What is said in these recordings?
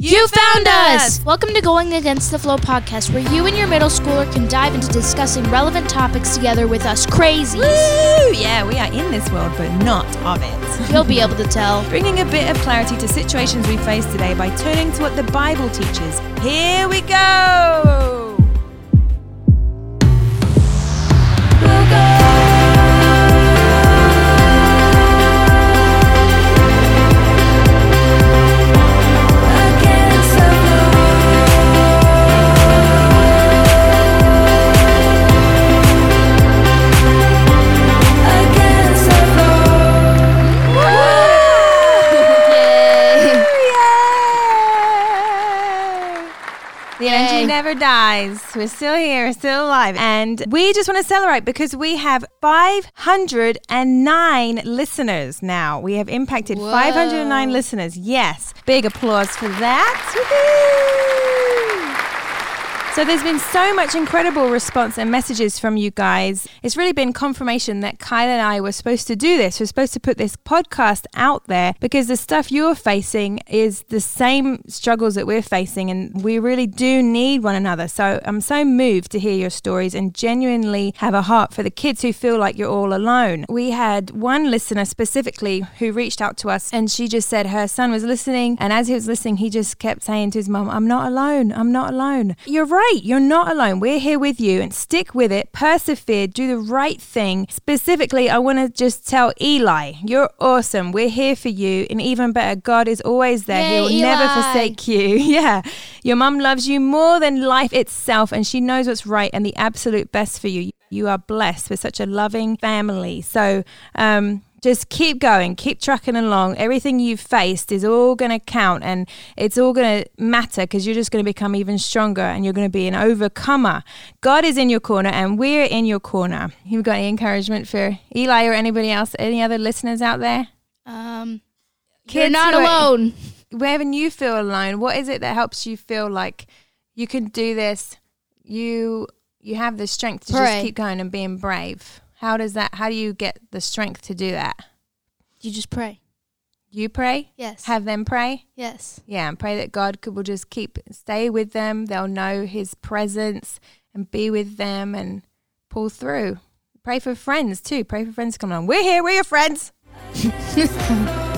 You found us! Welcome to Going Against the Flow podcast, where you and your middle schooler can dive into discussing relevant topics together with us crazies. Woo! Yeah, we are in this world, but not of it. You'll be able to tell. Bringing a bit of clarity to situations we face today by turning to what the Bible teaches. Here we go! Never dies. We're still here, we're still alive. And we just want to celebrate because we have 509 listeners now. We have impacted Whoa. 509 listeners. Yes. Big applause for that. Woohoo! So there's been so much incredible response and messages from you guys. It's really been confirmation that Kyle and I were supposed to do this. We're supposed to put this podcast out there because the stuff you're facing is the same struggles that we're facing and we really do need one another. So I'm so moved to hear your stories and genuinely have a heart for the kids who feel like you're all alone. We had one listener specifically who reached out to us and she just said her son was listening and as he was listening he just kept saying to his mum, I'm not alone. I'm not alone. You're right. You're not alone. We're here with you and stick with it. Persevere. Do the right thing. Specifically, I want to just tell Eli, you're awesome. We're here for you. And even better, God is always there. Yay, he will never forsake you. Yeah. Your mum loves you more than life itself and she knows what's right and the absolute best for you. You are blessed with such a loving family. So, um, just keep going, keep trucking along. Everything you've faced is all going to count and it's all going to matter because you're just going to become even stronger and you're going to be an overcomer. God is in your corner and we're in your corner. You've got any encouragement for Eli or anybody else, any other listeners out there? Um, you're not alone. Whenever you feel alone, what is it that helps you feel like you can do this? You you have the strength to Pray. just keep going and being brave. How does that? How do you get the strength to do that? You just pray. You pray. Yes. Have them pray. yes. Yeah, and pray that God could, will just keep stay with them. They'll know His presence and be with them and pull through. Pray for friends too. Pray for friends to come along. We're here. We're your friends.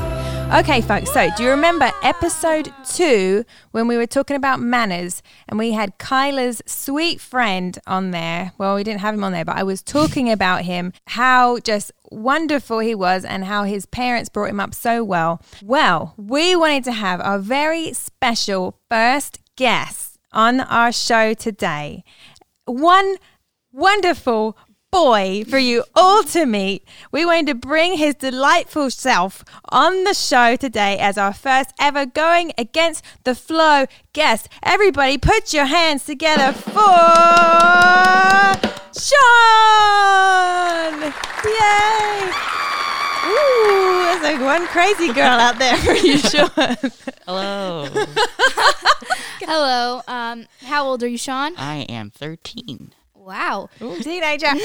okay, folks. So, do you remember episode two when we were talking about manners and we had Kyla's sweet friend on there? Well, we didn't have him on there, but I was talking about him, how just wonderful he was and how his parents brought him up so well. Well, we wanted to have our very special first guest on our show today. One wonderful boy for you all to meet. We wanted to bring his delightful self on the show today as our first ever going against the flow guest. Everybody put your hands together for Sean! Yay! Ooh, there's like one crazy girl out there for you, Sean. Hello. Hello. Um, how old are you, Sean? I am 13. Wow. Ooh, teenager.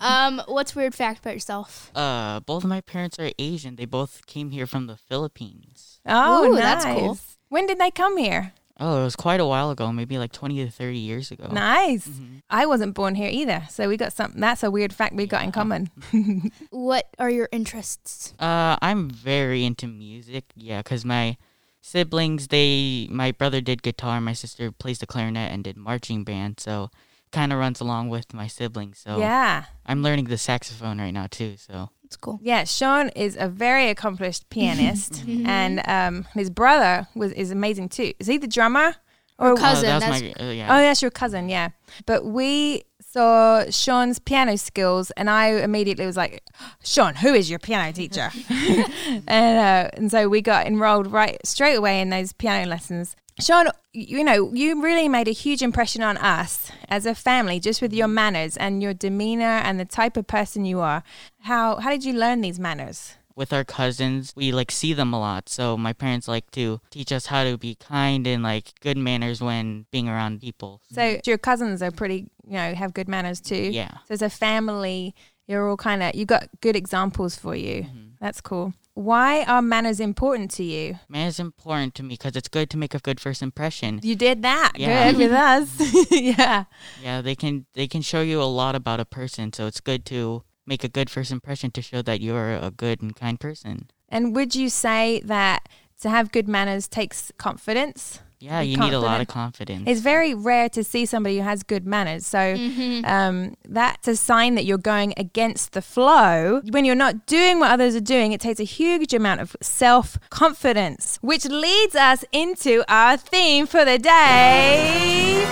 Um, what's weird fact about yourself? Uh, both of my parents are Asian. They both came here from the Philippines. Oh, Ooh, nice. that's cool. When did they come here? Oh, it was quite a while ago, maybe like 20 to 30 years ago. Nice. Mhm. I wasn't born here either, so we got something. That's a weird fact we got in common. What are your interests? Uh, I'm very into music. Yeah, because my siblings, they, my brother did guitar, my sister plays the clarinet and did marching band. So kind of runs along with my siblings. So Yeah, I'm learning the saxophone right now too. So That's cool. yeah. Sean is a very accomplished pianist, and um, his brother was is amazing too. Is he the drummer? Or Oh, cousin. that was that's- my, uh, yeah. Oh, that's your cousin, yeah. But we saw Sean's piano skills, and I immediately was like, "Sean, who is your piano teacher?" and uh, and so we got enrolled right straight away in those piano lessons. Sean, you know, you really made a huge impression on us as a family, just with your manners and your demeanor and the type of person you are. How how did you learn these manners? with our cousins, we like see them a lot. So my parents like to teach us how to be kind and like good manners when being around people. So your cousins are pretty, you know, have good manners too. Yeah. So as a family, You're all kind of you got good examples for you. Mhm. That's cool. Why are manners important to you? Manners important to me because it's good to make a good first impression. You did that Yeah. good with us. yeah. Yeah, they can they can show you a lot about a person, so it's good to make a good first impression to show that you're a good and kind person. And would you say that to have good manners takes confidence? Yeah, Be you need a lot of confidence. It's very rare to see somebody who has good manners. So Mm-hmm. um, that's a sign that you're going against the flow. When you're not doing what others are doing, it takes a huge amount of self confidence, which leads us into our theme for the day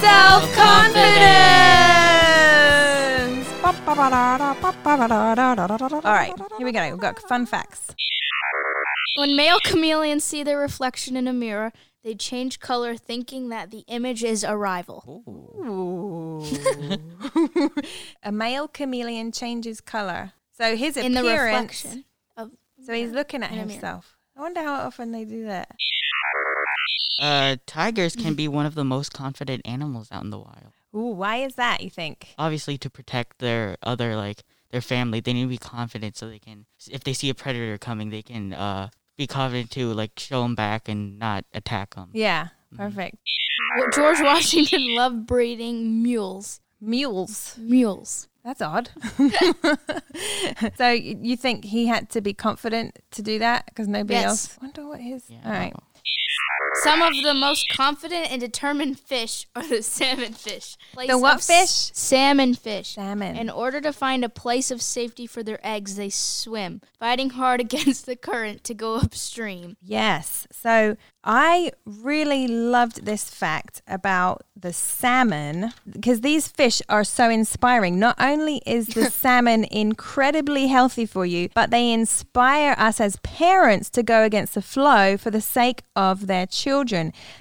self confidence. All right, here we go. We've got fun facts. When male chameleons see their reflection in a mirror, they change color thinking that the image is a rival. Ooh. Ooh. a male chameleon changes color. So his In the appearance. reflection of So he's looking at In a mirror. himself. I wonder how often they do that. Uh, tigers can be one of the most confident animals out in the wild. Ooh, why is that? You think? Obviously, to protect their other like their family, they need to be confident so they can. If they see a predator coming, they can uh be confident to like show them back and not attack them. Yeah, Mhm. perfect. George Washington loved breeding mules. Mules. Mules. That's odd. so you think he had to be confident to do that because nobody Yes. else? Wonder what his. Yeah. All right. Some of the most confident and determined fish are the salmon fish. Place The what s- fish? Salmon fish. Salmon. In order to find a place of safety for their eggs, they swim, fighting hard against the current to go upstream. Yes. So I really loved this fact about the salmon because these fish are so inspiring. Not only is the salmon incredibly healthy for you, but they inspire us as parents to go against the flow for the sake of their children.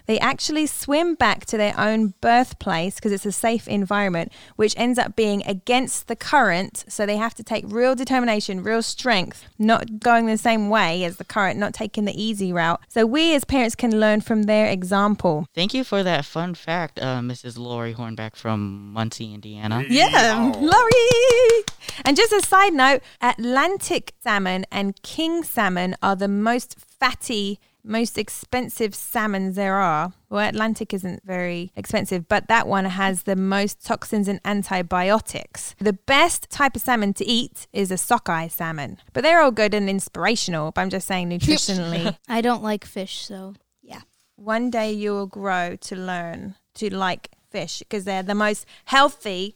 They actually swim back to their own birthplace because it's a safe environment, which ends up being against the current. So they have to take real determination, real strength, not going the same way as the current, not taking the easy route. So we as parents can learn from their example. Thank you for that fun fact, uh, Mrs. Lori Hornback from Muncie, Indiana. Yeah, Laurie. And just a side note, Atlantic salmon and king salmon are the most fatty, most expensive salmons there are. Well, Atlantic isn't very expensive, but that one has the most toxins and antibiotics. The best type of salmon to eat is a sockeye salmon, but they're all good and inspirational. But I'm just saying, nutritionally, I don't like fish, so yeah. one day you will grow to learn to like fish because they're the most healthy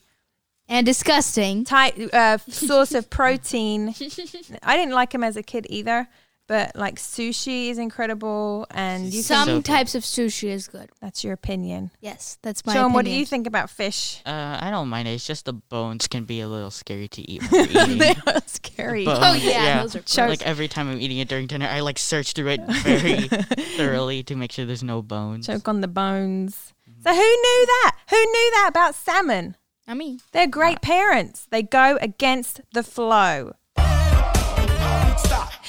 And disgusting. type uh, source of protein. I didn't like them as a kid either, but like sushi is incredible, and you Some can. So good. types of sushi is good. That's your opinion. Yes, that's my Sean, opinion. what do you think about fish? Uh, I don't mind it. It's just the bones can be a little scary to eat when you're eating. they are scary. Bones, Oh, yeah, those are gross. like every time I'm eating it during dinner, I like search through it very thoroughly to make sure there's no bones. Choke on the bones. So who knew that? Who knew that about salmon? I mean, They're great parents. They go against the flow.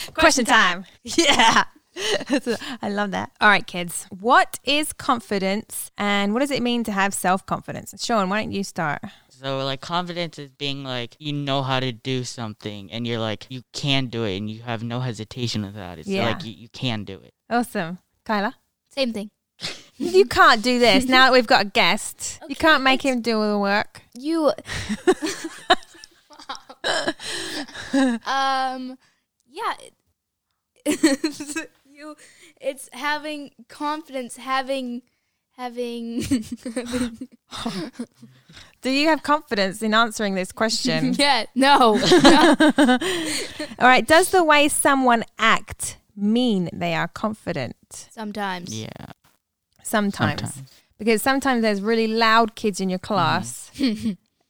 Question time. Yeah. I love that. All right, kids. What is confidence and what does it mean to have self confidence? Sean, why don't you start? So like confidence is being like you know how to do something and you're like you can do it and you have no hesitation about it. So Yeah. like you, you can do it. Awesome. Kyla? same thing. You can't do this now that we've got a guest. you can't make him do all the work. You. um, yeah. it- you. It's having confidence, having, having. Do you have confidence in answering this question? yeah. No. all right. Does the way someone act mean they are confident? Sometimes. Yeah. Sometimes. Sometimes. Because sometimes there's really loud kids in your class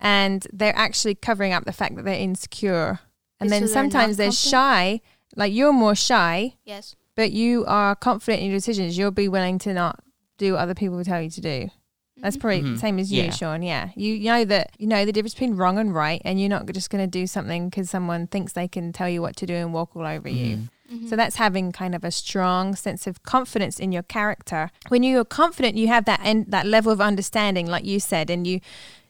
and they're actually covering up the fact that they're insecure. And So then they're sometimes not they're confident? shy, like you're more shy, Yes. but you are confident in your decisions. You'll be willing to not do what other people tell you to do. That's probably the Mhm. same as you, Yeah. Sean. Yeah. You know that you know the difference between wrong and right, and you're not just going to do something because someone thinks they can tell you what to do and walk all over you. Mhm. Mm-hmm. So that's having kind of a strong sense of confidence in your character. When you're confident, you have that and that level of understanding, like you said, and you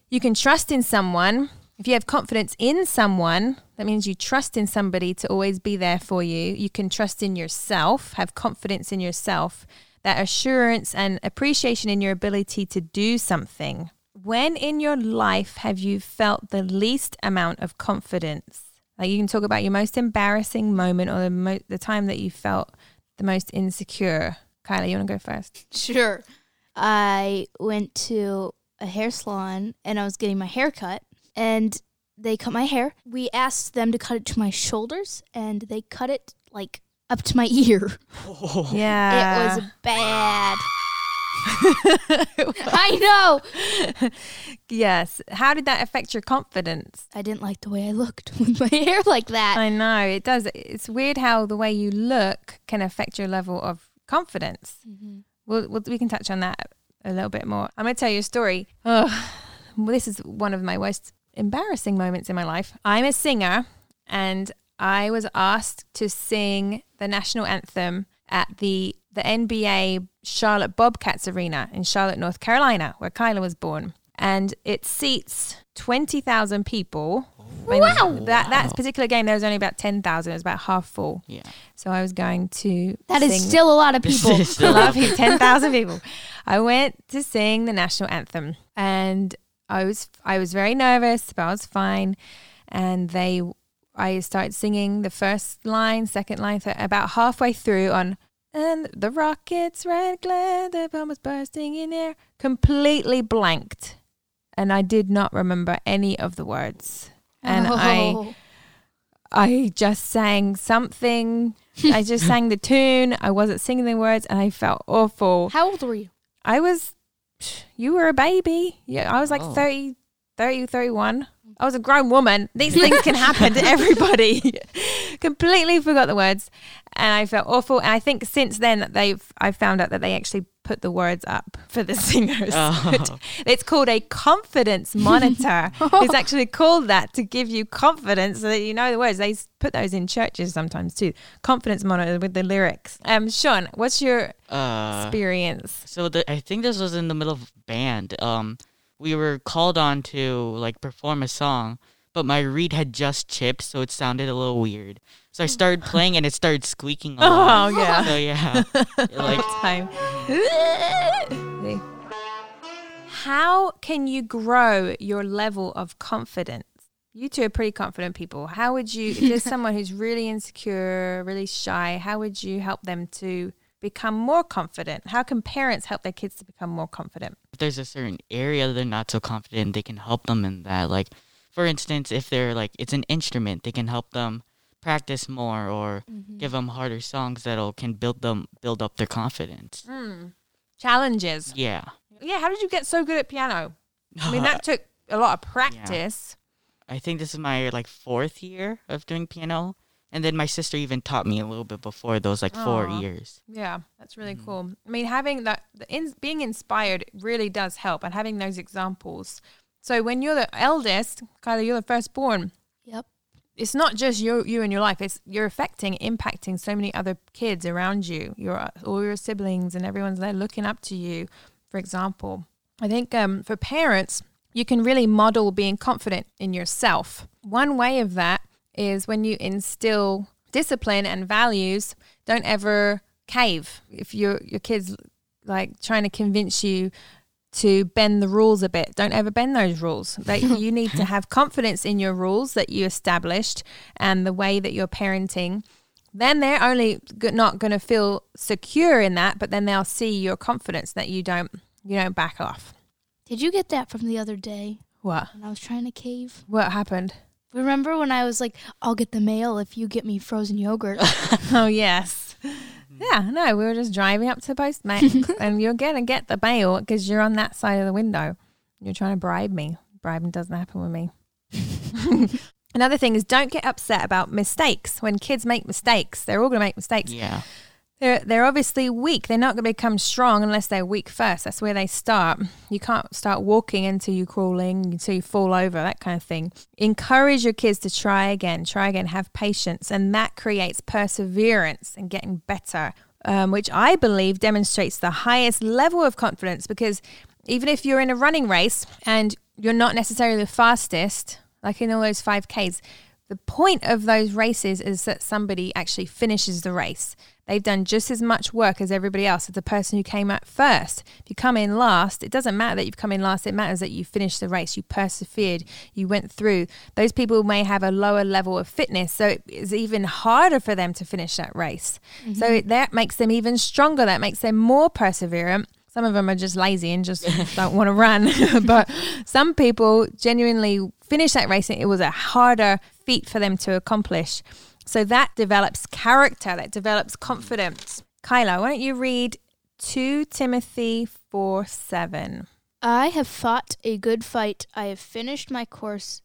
you can trust in someone If you have confidence in someone, that means you trust in somebody to always be there for you. You can trust in yourself, have confidence in yourself, that assurance and appreciation in your ability to do something. When in your life have you felt the least amount of confidence? Like you can talk about your most embarrassing moment or the, mo- the time that you felt the most insecure. Kyla, you want to go first? Sure. I went to a hair salon and I was getting my hair cut and they cut my hair. We asked them to cut it to my shoulders and they cut it like up to my ear. Yeah. It was bad. I know. yes. How did that affect your confidence? I didn't like the way I looked with my hair like that. I know it does. It's weird how the way you look can affect your level of confidence. Mhm. We'll, we'll, we can touch on that a little bit more. I'm going to tell you a story. Oh, well, this is one of my most embarrassing moments in my life. I'm a singer, and I was asked to sing the national anthem at the the NBA Charlotte Bobcats Arena in Charlotte, North Carolina, where Kyla was born, and it seats twenty thousand people. I mean, Wow. That that particular game, there was only about ten thousand. It was about half full. Yeah. So I was going to. That is sing- still a lot of people. is still- I love you. Ten thousand people. I went to sing the national anthem, and I was I was very nervous, but I was fine. And they, I started singing the first line, second line, th- about halfway through on. And the rockets red glare, the bomb was bursting in air. Completely blanked, and I did not remember any of the words. And oh. I Oh. I just sang something. I just sang the tune. I wasn't singing the words and I felt awful. How old were you? I was, you were a baby. Yeah, I was like Oh. 30, 30, 31. I was a grown woman. These things can happen to everybody. Completely forgot the words and I felt awful. And I think since then that they've, I found out that they actually put the words up for the singers. Oh. It's called a confidence monitor. it's actually called that to give you confidence so that you know the words. They put those in churches sometimes too. Confidence monitor with the lyrics. Um, Sean, what's your Uh, experience? so the, I think this was in the middle of band. Um, we were called on to like perform a song, but my reed had just chipped, so it sounded a little weird. So I mm. started playing and it started squeaking a lot. Oh yeah. So yeah, it, like time. How can you grow your level of confidence? You two are pretty confident people. How would you, if there's someone who's really insecure, really shy, how would you help them to become more confident? How can parents help their kids to become more confident? if there's a certain area they're not so confident, they can help them in that. Like, for instance, if they're like it's an instrument, they can help them practice more or Mm-hmm. give them harder songs that'll can build them build up their confidence. Challenges. Yeah. Yeah, how did you get so good at piano? I mean, that took a lot of practice. I think this is my like fourth year of doing piano, and then my sister even taught me a little bit before those like four years. Yeah, that's really Mm-hmm. cool. I mean, having that, the in, being inspired really does help, and having those examples. So when you're the eldest, Kyla, you're the firstborn. Yep. It's not just you, you and your life. It's you're affecting, impacting so many other kids around you. Your all your siblings and everyone's there looking up to you. For example, I think um, for parents, you can really model being confident in yourself. One way of that is when you instill discipline and values. Don't ever cave. If your your kids like trying to convince you to bend the rules a bit, don't ever bend those rules. Like you need to have confidence in your rules that you established and the way that you're parenting. Then they're only not going to feel secure in that, but then they'll see your confidence that you don't you don't back off. Did you get that from the other day What? when I was trying to cave? What happened? Remember when I was like, I'll get the mail if you get me frozen yogurt? Oh yes. Yeah, no, we were just driving up to the postman, and you're gonna get the mail because you're on that side of the window. You're trying to bribe me. Bribing doesn't happen with me. Another thing is don't get upset about mistakes. When kids make mistakes, they're all gonna make mistakes. Yeah. They're they're obviously weak. They're not gonna become strong unless they're weak first. That's where they start. You can't start walking until you're crawling, until you fall over, that kind of thing. Encourage your kids to try again, try again, have patience, and that creates perseverance and getting better. Um, which I believe demonstrates the highest level of confidence because even if you're in a running race and you're not necessarily the fastest, like in all those 5Ks. The point of those races is that somebody actually finishes the race. They've done just as much work as everybody else as the person who came out first. If you come in last, it doesn't matter that you've come in last, it matters that you finished the race, you persevered, you went through. Those people may have a lower level of fitness, so it's even harder for them to finish that race. So it, that makes them even stronger, that makes them more perseverant. Some of them are just lazy and just don't want to run. but some people genuinely finish that race and it was a harder feat for them to accomplish. So that develops character, that develops confidence. Kyla, why don't you read 2 Timothy 4 7? I have fought a good fight. I have finished my course.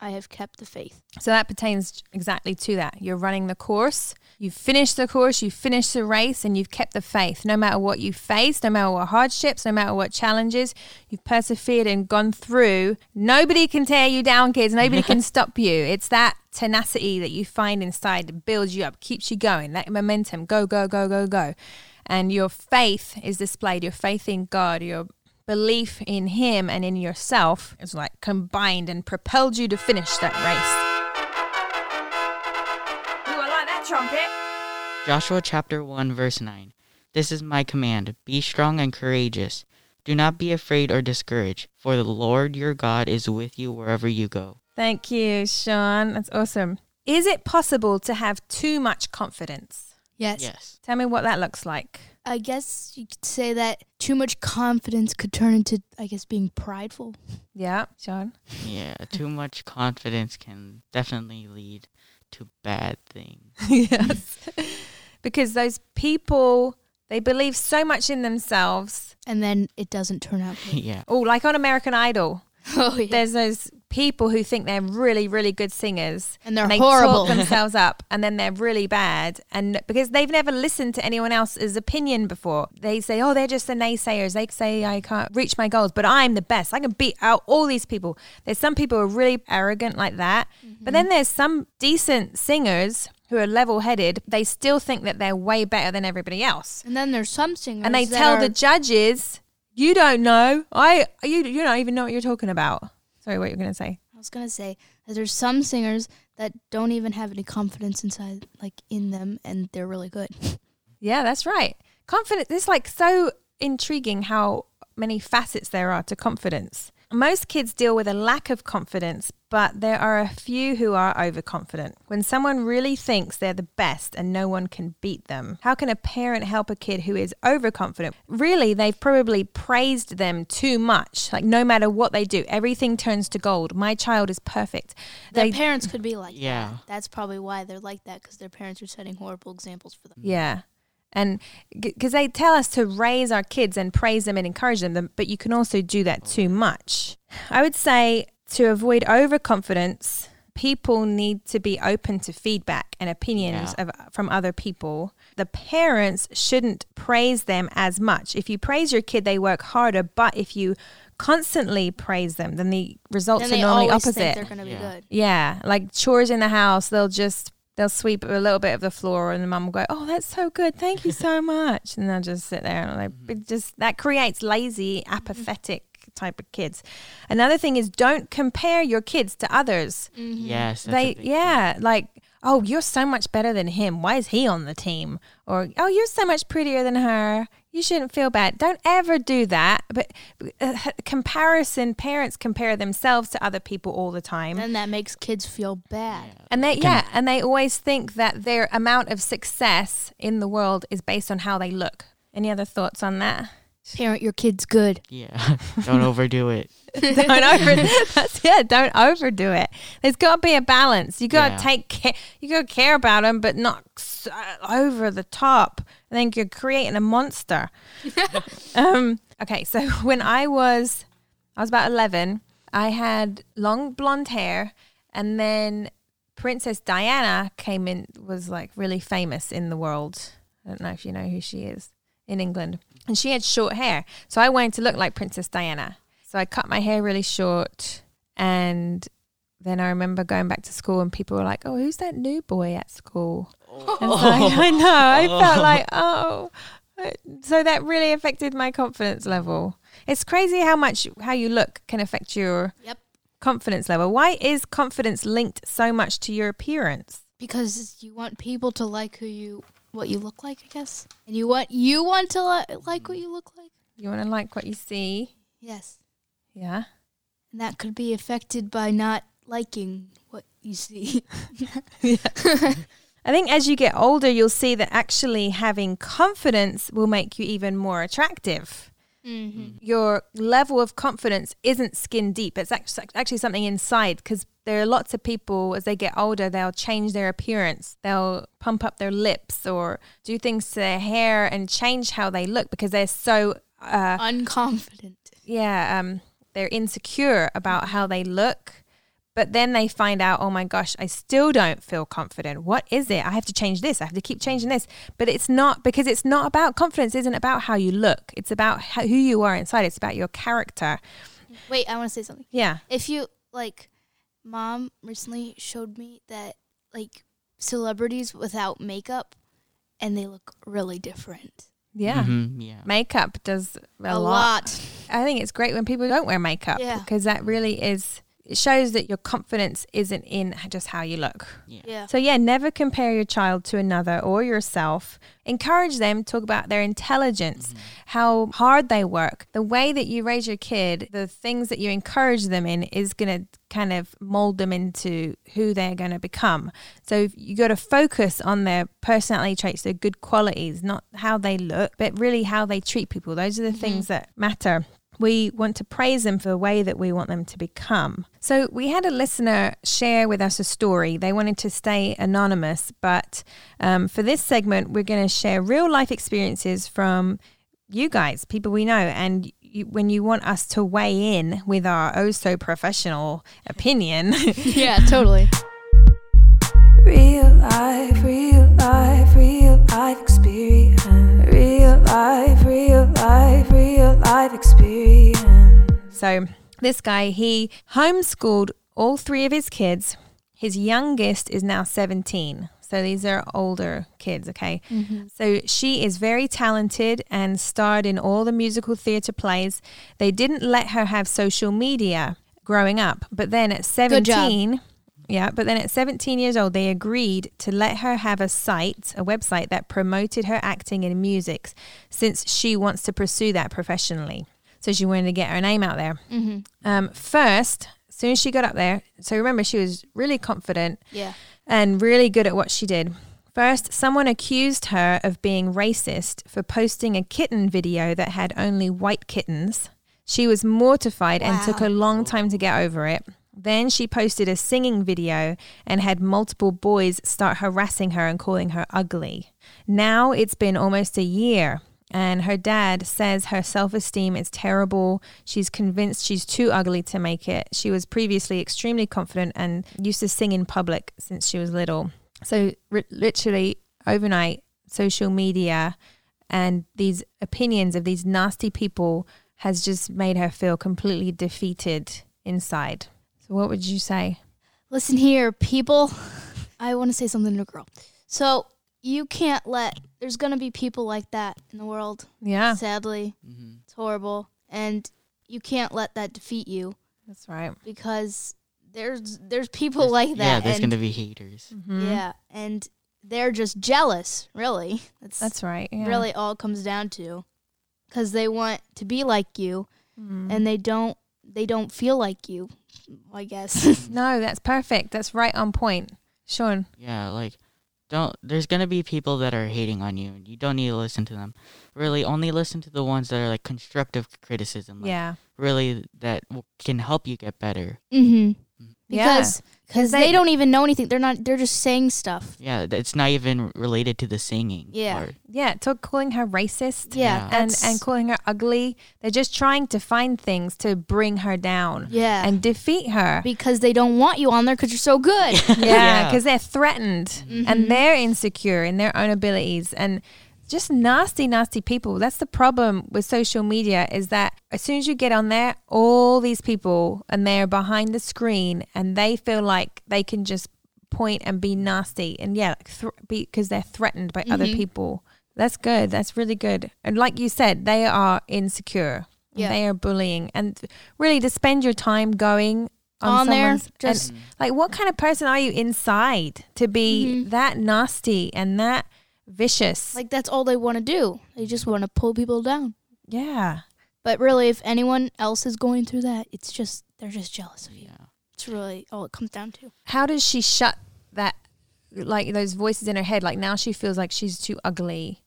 I have kept the faith. So that pertains exactly to that. You're running the course, you've finished the course, you've finished the race, and you've kept the faith. No matter what you faced, no matter what hardships, no matter what challenges, you've persevered and gone through. Nobody can tear you down, kids. Nobody can stop you. It's that tenacity that you find inside that builds you up, keeps you going, that momentum. Go, go, go, go, go. And your faith is displayed, your faith in God, your belief in Him and in yourself is like combined and propelled you to finish that race. Ooh, I like that trumpet. Joshua chapter 1 verse 9. This is my command: be strong and courageous. Do not be afraid or discouraged, for the Lord your God is with you wherever you go. Thank you, Sean. That's awesome. Is it possible to have too much confidence? Yes. Yes. Tell me what that looks like. I guess you could say that too much confidence could turn into, I guess, being prideful. Yeah, Sean. Yeah, too much confidence can definitely lead to bad things. yes. because those people, they believe so much in themselves. And then it doesn't turn out good. yeah. Oh, like on American Idol. oh, yeah. There's those people who think they're really, really good singers. And they're and they horrible. talk themselves up and then they're really bad. And because they've never listened to anyone else's opinion before. They say oh they're just the naysayers. They say i can't reach my goals but i'm the best. I can beat out all these people. There's some people who are really arrogant like that. Mm-hmm. But then there's some decent singers who are level-headed. They still think that they're way better than everybody else. And then there's some singers and they tell are, the judges you don't know. I you, you don't even know what you're talking about sorry what you're going to say I was gonna say that there's some singers that don't even have any confidence inside, like in them, and they're really good. Yeah, that's right. Confidence. It's like so intriguing how many facets there are to confidence. Most kids deal with a lack of confidence, but there are a few who are overconfident. When someone really thinks they're the best and no one can beat them, how can a parent help a kid who is overconfident? Really, they've probably praised them too much. Like, no matter what they do, everything turns to gold. My child is perfect. Their They, parents could be like Yeah. that. That's probably why they're like that because their parents are setting horrible examples for them. Yeah. And because they tell us to raise our kids and praise them and encourage them, but you can also do that too much. I would say to avoid overconfidence, people need to be open to feedback and opinions Yeah. of, from other people. The parents shouldn't praise them as much. If you praise your kid, they work harder, but if you constantly praise them, then the results Then are normally opposite. think they're gonna be Yeah. good. Yeah, like chores in the house, they'll just they'll sweep a little bit of the floor, and the mum will go, "Oh, that's so good, thank you so much," and they'll just sit there and like mm-hmm. it just that creates lazy, mm-hmm. apathetic type of kids. Another thing is don't compare your kids to others. Mm-hmm. Yes. That's a they big thing. yeah, like oh, you're so much better than him. Why is he on the team? Or oh, you're so much prettier than her. You shouldn't feel bad. Don't ever do that. But uh, comparison, parents compare themselves to other people all the time. And that makes kids feel bad. And they yeah, and they always think that their amount of success in the world is based on how they look. Any other thoughts on that? Parent your kids good. Yeah. Don't overdo it. don't over that's yeah, don't overdo it. There's got to be a balance. You got to Yeah. take care you got to care about them but not so over the top. I think you're creating a monster. um okay, so when I was I was about 11, I had long blonde hair and then Princess Diana came in was like really famous in the world. I don't know if you know who she is in England. And she had short hair. So I wanted to look like Princess Diana. So I cut my hair really short and then I remember going back to school and people were like, "Oh, who's that new boy at school?" And so oh. I know I oh. felt like, "Oh." So that really affected my confidence level. It's crazy how much how you look can affect your Yep. confidence level. Why is confidence linked so much to your appearance? Because you want people to like who you, what you look like, I guess. And you want you want to li- like what you look like. You want to like what you see. Yes. Yeah. And that could be affected by not liking what you see. I think as you get older, you'll see that actually having confidence will make you even more attractive. mm-hmm. Your level of confidence isn't skin deep. It's actually something inside because there are lots of people as they get older, they'll change their appearance. They'll pump up their lips or do things to their hair and change how they look because they're so, uh, Unconfident. yeah, um, they're insecure about how they look. But then they find out, oh my gosh, I still don't feel confident. What is it? I have to change this. I have to keep changing this. But it's not because it's not about confidence, isn't about how you look. It's about how, who you are inside. It's about your character. Wait, I want to say something. Yeah. If you like, mom recently showed me that like celebrities without makeup, and they look really different. Yeah. Mhm, yeah. Makeup does a, A lot. lot. I think it's great when people don't wear makeup Yeah. because that really is, it shows that your confidence isn't in just how you look. Yeah. Yeah. So, yeah, never compare your child to another or yourself. Encourage them, talk about their intelligence, mm-hmm. how hard they work. The way that you raise your kid, the things that you encourage them in is going to kind of mold them into who they're going to become. So, you got to focus on their personality traits, their good qualities, not how they look, but really how they treat people. Those are the mm-hmm. things that matter. We want to praise them for the way that we want them to become. So, we had a listener share with us a story. They wanted to stay anonymous, but um, for this segment, we're going to share real life experiences from you guys, people we know. And you, when you want us to weigh in with our oh so professional opinion, yeah, totally. Real life, real life, real life experience. Real life, real life, real life experience. So this guy, he homeschooled all three of his kids. His youngest is now 17. So these are older kids, okay? Mm-hmm. So she is very talented and starred in all the musical theater plays. They didn't let her have social media growing up, but then at Good job. 17, yeah, but then at 17 years old, they agreed to let her have a site, a website that promoted her acting and music since she wants to pursue that professionally. So she wanted to get her name out there. Mm-hmm. Um, first, as soon as she got up there, so remember, she was really confident Yeah. and really good at what she did. First, someone accused her of being racist for posting a kitten video that had only white kittens. She was mortified and took a long time to get over it. Then she posted a singing video and had multiple boys start harassing her and calling her ugly. Now it's been almost a year and her dad says her self esteem is terrible. She's convinced she's too ugly to make it. She was previously extremely confident and used to sing in public since she was little. So, ri literally, overnight, social media and these opinions of these nasty people has just made her feel completely defeated inside. So, what would you say? Listen here, people. I want to say something to a girl. So you can't let. There's gonna be people like that in the world. Yeah, Sadly, Mhm. it's horrible, and you can't let that defeat you that's right. because there's there's people There's- like that. Yeah, there's gonna be haters. Mhm. Yeah, and they're just jealous. Really, that's That's right. Yeah. really all it comes down to, because they want to be like you, Mm. and they don't. They don't feel like you. I guess. No, that's perfect. That's right on point. Sean. Yeah, like don't there's gonna be people that are hating on you and you don't need to listen to them. Really only listen to the ones that are like constructive criticism. Like, Yeah. Really that w- can help you get better. mm-hmm. Yeah. Because because they, they- don't even know anything. They're not. They're just saying stuff. Yeah, it's not even related to the singing. Yeah. part. Yeah. To calling her racist. Yeah, Yeah. And, that's- and calling her ugly. They're just trying to find things to bring her down yeah, and defeat her. because they don't want you on there because you're so good. Yeah, Yeah. because they're threatened Mhm. and they're insecure in their own abilities and just nasty, nasty people. That's the problem with social media is that as soon as you get on there, all these people and they're behind the screen and they feel like they can just point and be nasty and yeah, like th- because they're threatened by other Mhm. people. That's good. That's really good. And like you said, they are insecure. Yeah. They are bullying. And really to spend your time going On there, someone's- and, just- like what kind of person are you inside to be Mhm. that nasty and that vicious? Like that's all they want to do. They just want to pull people down. yeah. But really, if anyone else is going through that, it's just they're just jealous of you. Yeah. It's really all it comes down to. How does she shut that like those voices in her head? Like now she feels like she's too ugly.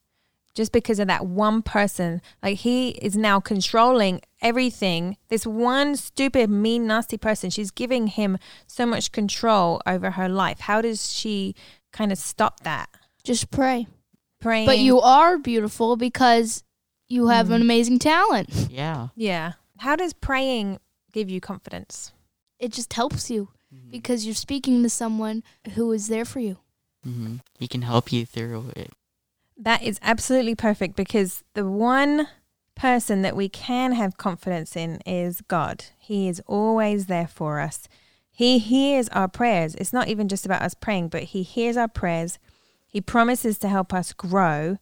Just because of that one person. Like he is now controlling everything. This one stupid, mean, nasty person. She's giving him so much control over her life. How does she kind of stop that? Just pray. Praying. But you are beautiful because you have Mm. an amazing talent. Yeah. Yeah. How does praying give you confidence? It just helps you Mhm. because you're speaking to someone who is there for you. Mm-hmm. He can help you through it. That is absolutely perfect because the one person that we can have confidence in is God. He is always there for us. He hears our prayers. It's not even just about us praying, but He hears our prayers. He promises to help us grow.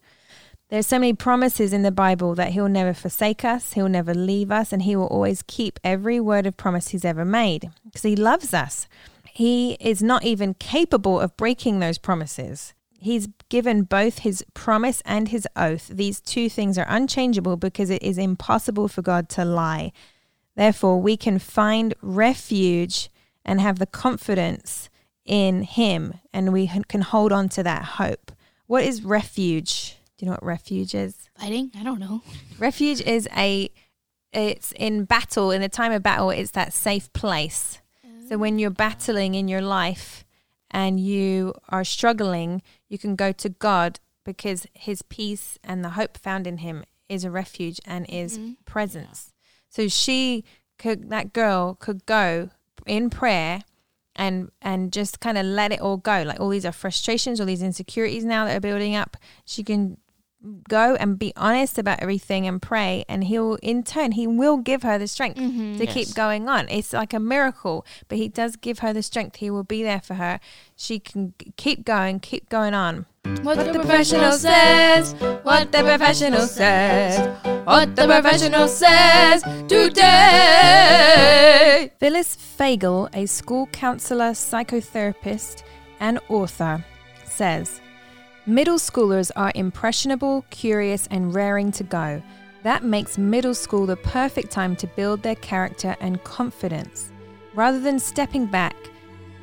There's so many promises in the Bible that He'll never forsake us, He'll never leave us, and He will always keep every word of promise He's ever made because He loves us. He is not even capable of breaking those promises. He's given both his promise and his oath. These two things are unchangeable because it is impossible for God to lie. Therefore, we can find refuge and have the confidence in him, and we can hold on to that hope. What is refuge? Do you know what refuge is? Fighting? I don't know. Refuge is a it's in battle, in a time of battle, it's that safe place. So when you're battling in your life and you are struggling, you can go to God because his peace and the hope found in him is a refuge and is Mhm. presence. So she could that girl could go in prayer and and just kind of let it all go. Like all these are frustrations, all these insecurities now that are building up. She can go and be honest about everything and pray and he'll in turn he will give her the strength Mhm. to keep going on. It's like a miracle, but he does give her the strength. He will be there for her. She can keep going, keep going on. What, the professional says, what the professional says, what the professional says today. Phyllis Fagel, a school counselor, psychotherapist, and author, says Middle schoolers are impressionable, curious, and raring to go. That makes middle school the perfect time to build their character and confidence. Rather than stepping back,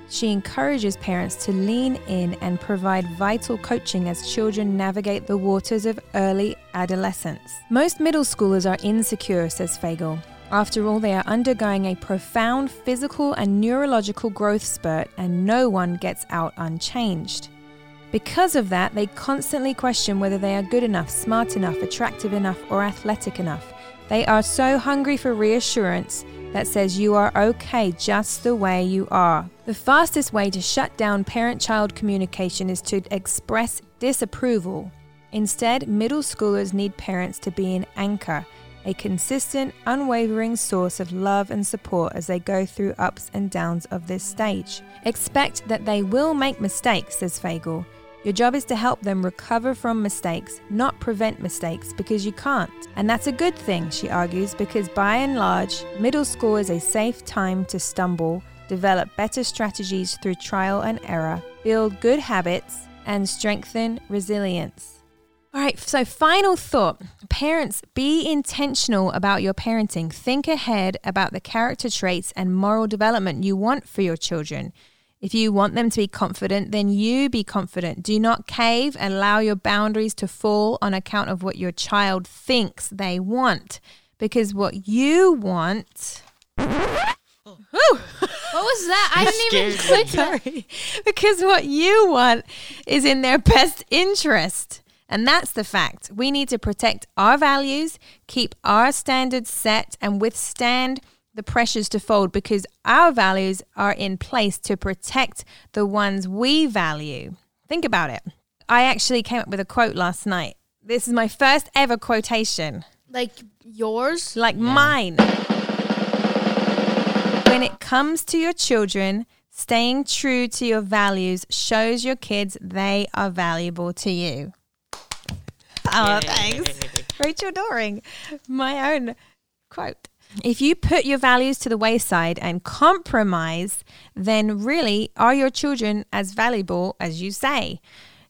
she encourages parents to lean in and provide vital coaching as children navigate the waters of early adolescence. Most middle schoolers are insecure, says Fagel. After all, they are undergoing a profound physical and neurological growth spurt, and no one gets out unchanged. Because of that, they constantly question whether they are good enough, smart enough, attractive enough, or athletic enough. They are so hungry for reassurance that says you are okay just the way you are. The fastest way to shut down parent child communication is to express disapproval. Instead, middle schoolers need parents to be an anchor, a consistent, unwavering source of love and support as they go through ups and downs of this stage. Expect that they will make mistakes, says Fagel. Your job is to help them recover from mistakes, not prevent mistakes, because you can't. And that's a good thing, she argues, because by and large, middle school is a safe time to stumble, develop better strategies through trial and error, build good habits, and strengthen resilience. All right, so final thought. Parents, be intentional about your parenting. Think ahead about the character traits and moral development you want for your children. If you want them to be confident, then you be confident. Do not cave and allow your boundaries to fall on account of what your child thinks they want. Because what you want. Oh. What was that? I didn't even scared me. click. Sorry. Because what you want is in their best interest. And that's the fact. We need to protect our values, keep our standards set, and withstand the pressures to fold because our values are in place to protect the ones we value. Think about it. I actually came up with a quote last night. This is my first ever quotation Like yours? like mine. When it comes to your children, staying true to your values shows your kids they are valuable to you. Oh, thanks. Rachel Doring, my own quote. If you put your values to the wayside and compromise, then really are your children as valuable as you say?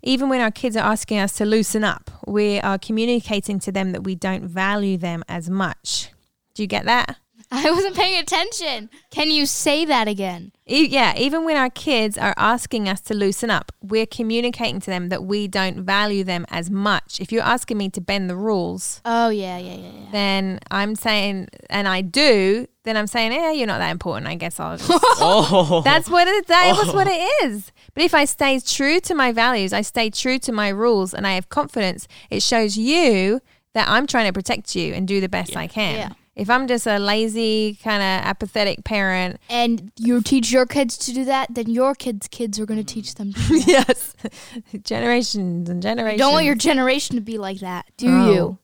Even when our kids are asking us to loosen up, we are communicating to them that we don't value them as much. Do you get that? I wasn't paying attention. Can you say that again? E- yeah, even when our kids are asking us to loosen up, we're communicating to them that we don't value them as much. If you're asking me to bend the rules, Oh yeah, yeah, yeah, yeah. then I'm saying, and I do, then I'm saying, yeah, you're not that important. I guess I'll just. Oh, That's what it. That was what oh. it is. But if I stay true to my values, I stay true to my rules, and I have confidence, it shows you that I'm trying to protect you and do the best I can. Yeah. If I'm just a lazy, kind of apathetic parent, And you teach your kids to do that, then your kids' kids are going to teach them. To do that. yes, generations and generations. You don't want your generation to be like that, do Oh. you?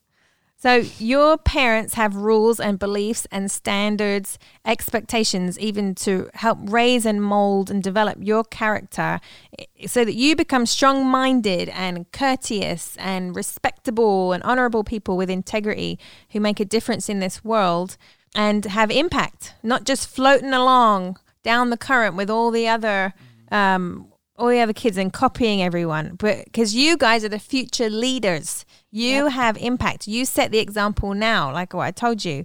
So your parents have rules and beliefs and standards, expectations, even to help raise and mold and develop your character eh, so that you become strong minded and courteous and respectable and honorable people with integrity who make a difference in this world and have impact, not just floating along down the current with all the other um, all the other kids and copying everyone. But because you guys are the future leaders, you have impact. You set the example now, like what I told you.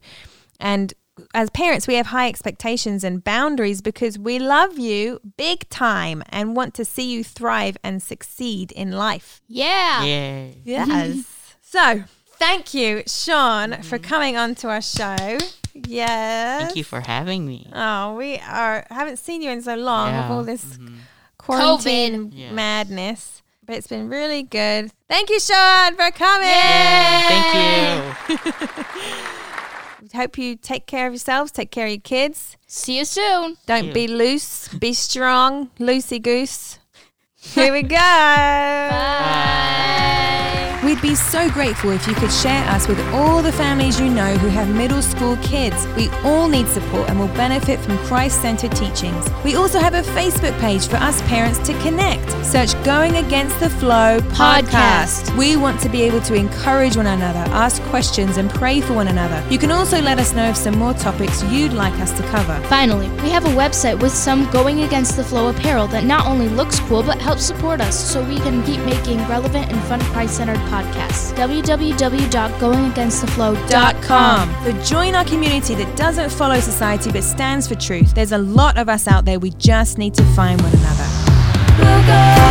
And as parents, we have high expectations and boundaries because we love you big time and want to see you thrive and succeed in life. Yeah. Yay. Yes. so, thank you, Sean, for coming on to our show. Yes. Thank you for having me. Oh, we are haven't seen you in so long with Yeah. all this Mhm. Quarantine Yeah. madness. But it's been really good. Thank you, Sean, for coming. Thank you. Hope you take care of yourselves, take care of your kids. See you soon. Don't you. be loose, be strong, loosey goose. Here we go. We'd be so grateful if you could share us with all the families you know who have middle school kids. We all need support and will benefit from Christ centered teachings. We also have a Facebook page for us parents to connect. Search Going Against the Flow podcast. Podcast. We want to be able to encourage one another, ask questions, and pray for one another. You can also let us know of some more topics you'd like us to cover. Finally, we have a website with some going against the flow apparel that not only looks cool but helps support us so we can keep making relevant and fun Christ-centered podcasts. www.goingagainsttheflow.com. So join our community that doesn't follow society but stands for truth. There's a lot of us out there. We just need to find one another. We'll